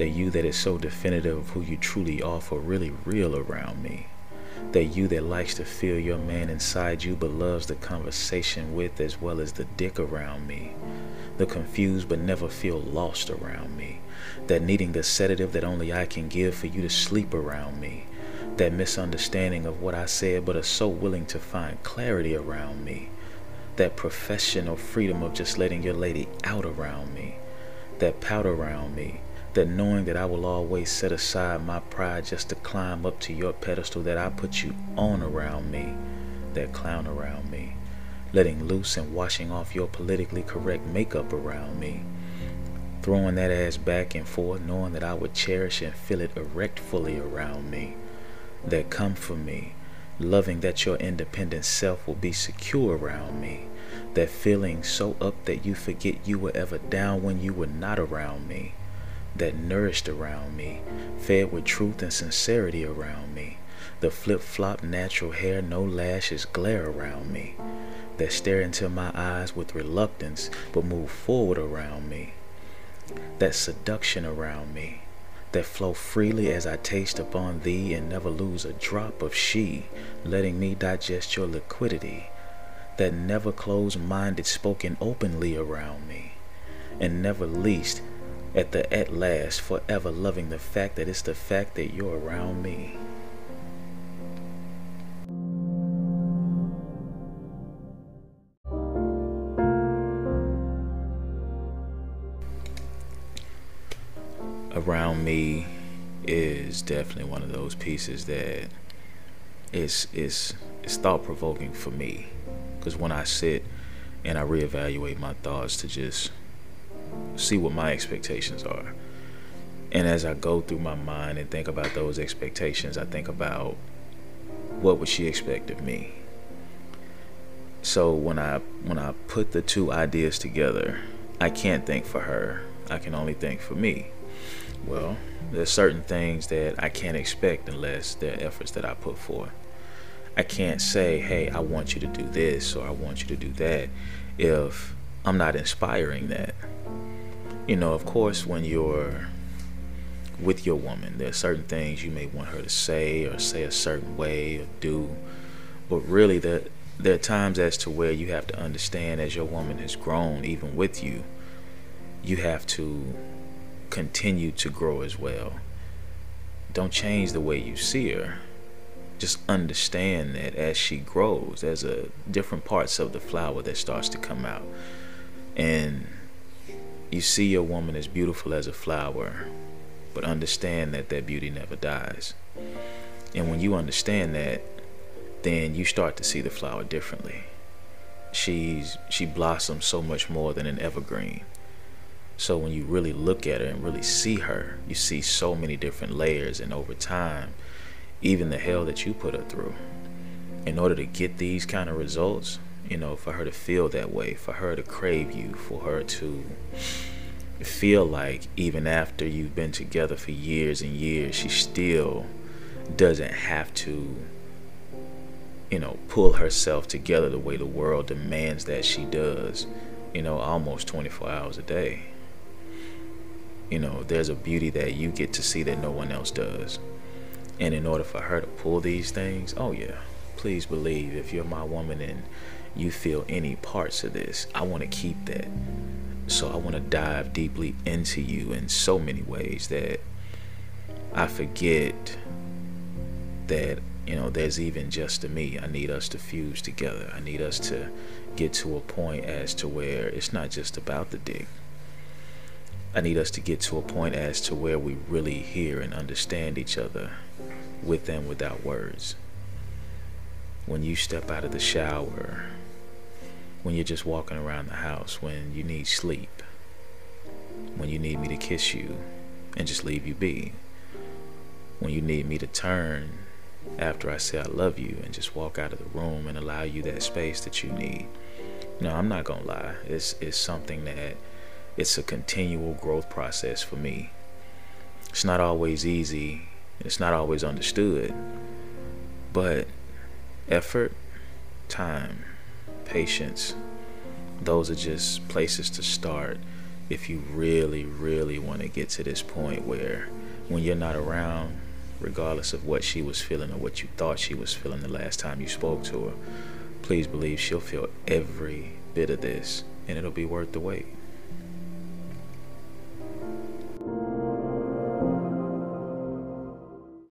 that you that is so definitive of who you truly are for really real around me. That you that likes to feel your man inside you but loves the conversation with as well as the dick around me. The confused but never feel lost around me. That needing the sedative that only I can give for you to sleep around me. That misunderstanding of what I said but are so willing to find clarity around me. That professional freedom of just letting your lady out around me. That pout around me that knowing that I will always set aside my pride just to climb up to your pedestal that I put you on around me, that clown around me, letting loose and washing off your politically correct makeup around me, throwing that ass back and forth, knowing that I would cherish and feel it erect fully around me, that come for me, loving that your independent self will be secure around me, that feeling so up that you forget you were ever down when you were not around me that nourished around me, fed with truth and sincerity around me, the flip flop natural hair, no lashes glare around me, that stare into my eyes with reluctance but move forward around me, that seduction around me, that flow freely as I taste upon thee and never lose a drop of she, letting me digest your liquidity, that never close minded spoken openly around me, and never least at the at last, forever loving the fact that it's the fact that you're around me. Around me is definitely one of those pieces that is is is thought provoking for me because when I sit and I reevaluate my thoughts to just see what my expectations are. And as I go through my mind and think about those expectations, I think about what would she expect of me. So when I when I put the two ideas together, I can't think for her. I can only think for me. Well, there's certain things that I can't expect unless there are efforts that I put forth. I can't say, hey, I want you to do this or I want you to do that if I'm not inspiring that you know, of course, when you're with your woman, there are certain things you may want her to say or say a certain way or do. But really, there, there are times as to where you have to understand as your woman has grown, even with you, you have to continue to grow as well. Don't change the way you see her. Just understand that as she grows, there's a different parts of the flower that starts to come out. And you see your woman as beautiful as a flower, but understand that that beauty never dies. And when you understand that, then you start to see the flower differently. She's she blossoms so much more than an evergreen. So when you really look at her and really see her, you see so many different layers and over time, even the hell that you put her through. In order to get these kind of results, you know, for her to feel that way, for her to crave you, for her to feel like even after you've been together for years and years, she still doesn't have to, you know, pull herself together the way the world demands that she does, you know, almost 24 hours a day. You know, there's a beauty that you get to see that no one else does. And in order for her to pull these things, oh yeah, please believe if you're my woman and you feel any parts of this, I want to keep that. So I want to dive deeply into you in so many ways that I forget that you know, there's even just a me. I need us to fuse together. I need us to get to a point as to where it's not just about the dick. I need us to get to a point as to where we really hear and understand each other with and without words. When you step out of the shower, when you're just walking around the house, when you need sleep, when you need me to kiss you and just leave you be, when you need me to turn after I say I love you and just walk out of the room and allow you that space that you need. Know, I'm not gonna lie. It's it's something that it's a continual growth process for me. It's not always easy. It's not always understood. But effort, time, patience, those are just places to start if you really, really want to get to this point where when you're not around, regardless of what she was feeling or what you thought she was feeling the last time you spoke to her, please believe she'll feel every bit of this and it'll be worth the wait.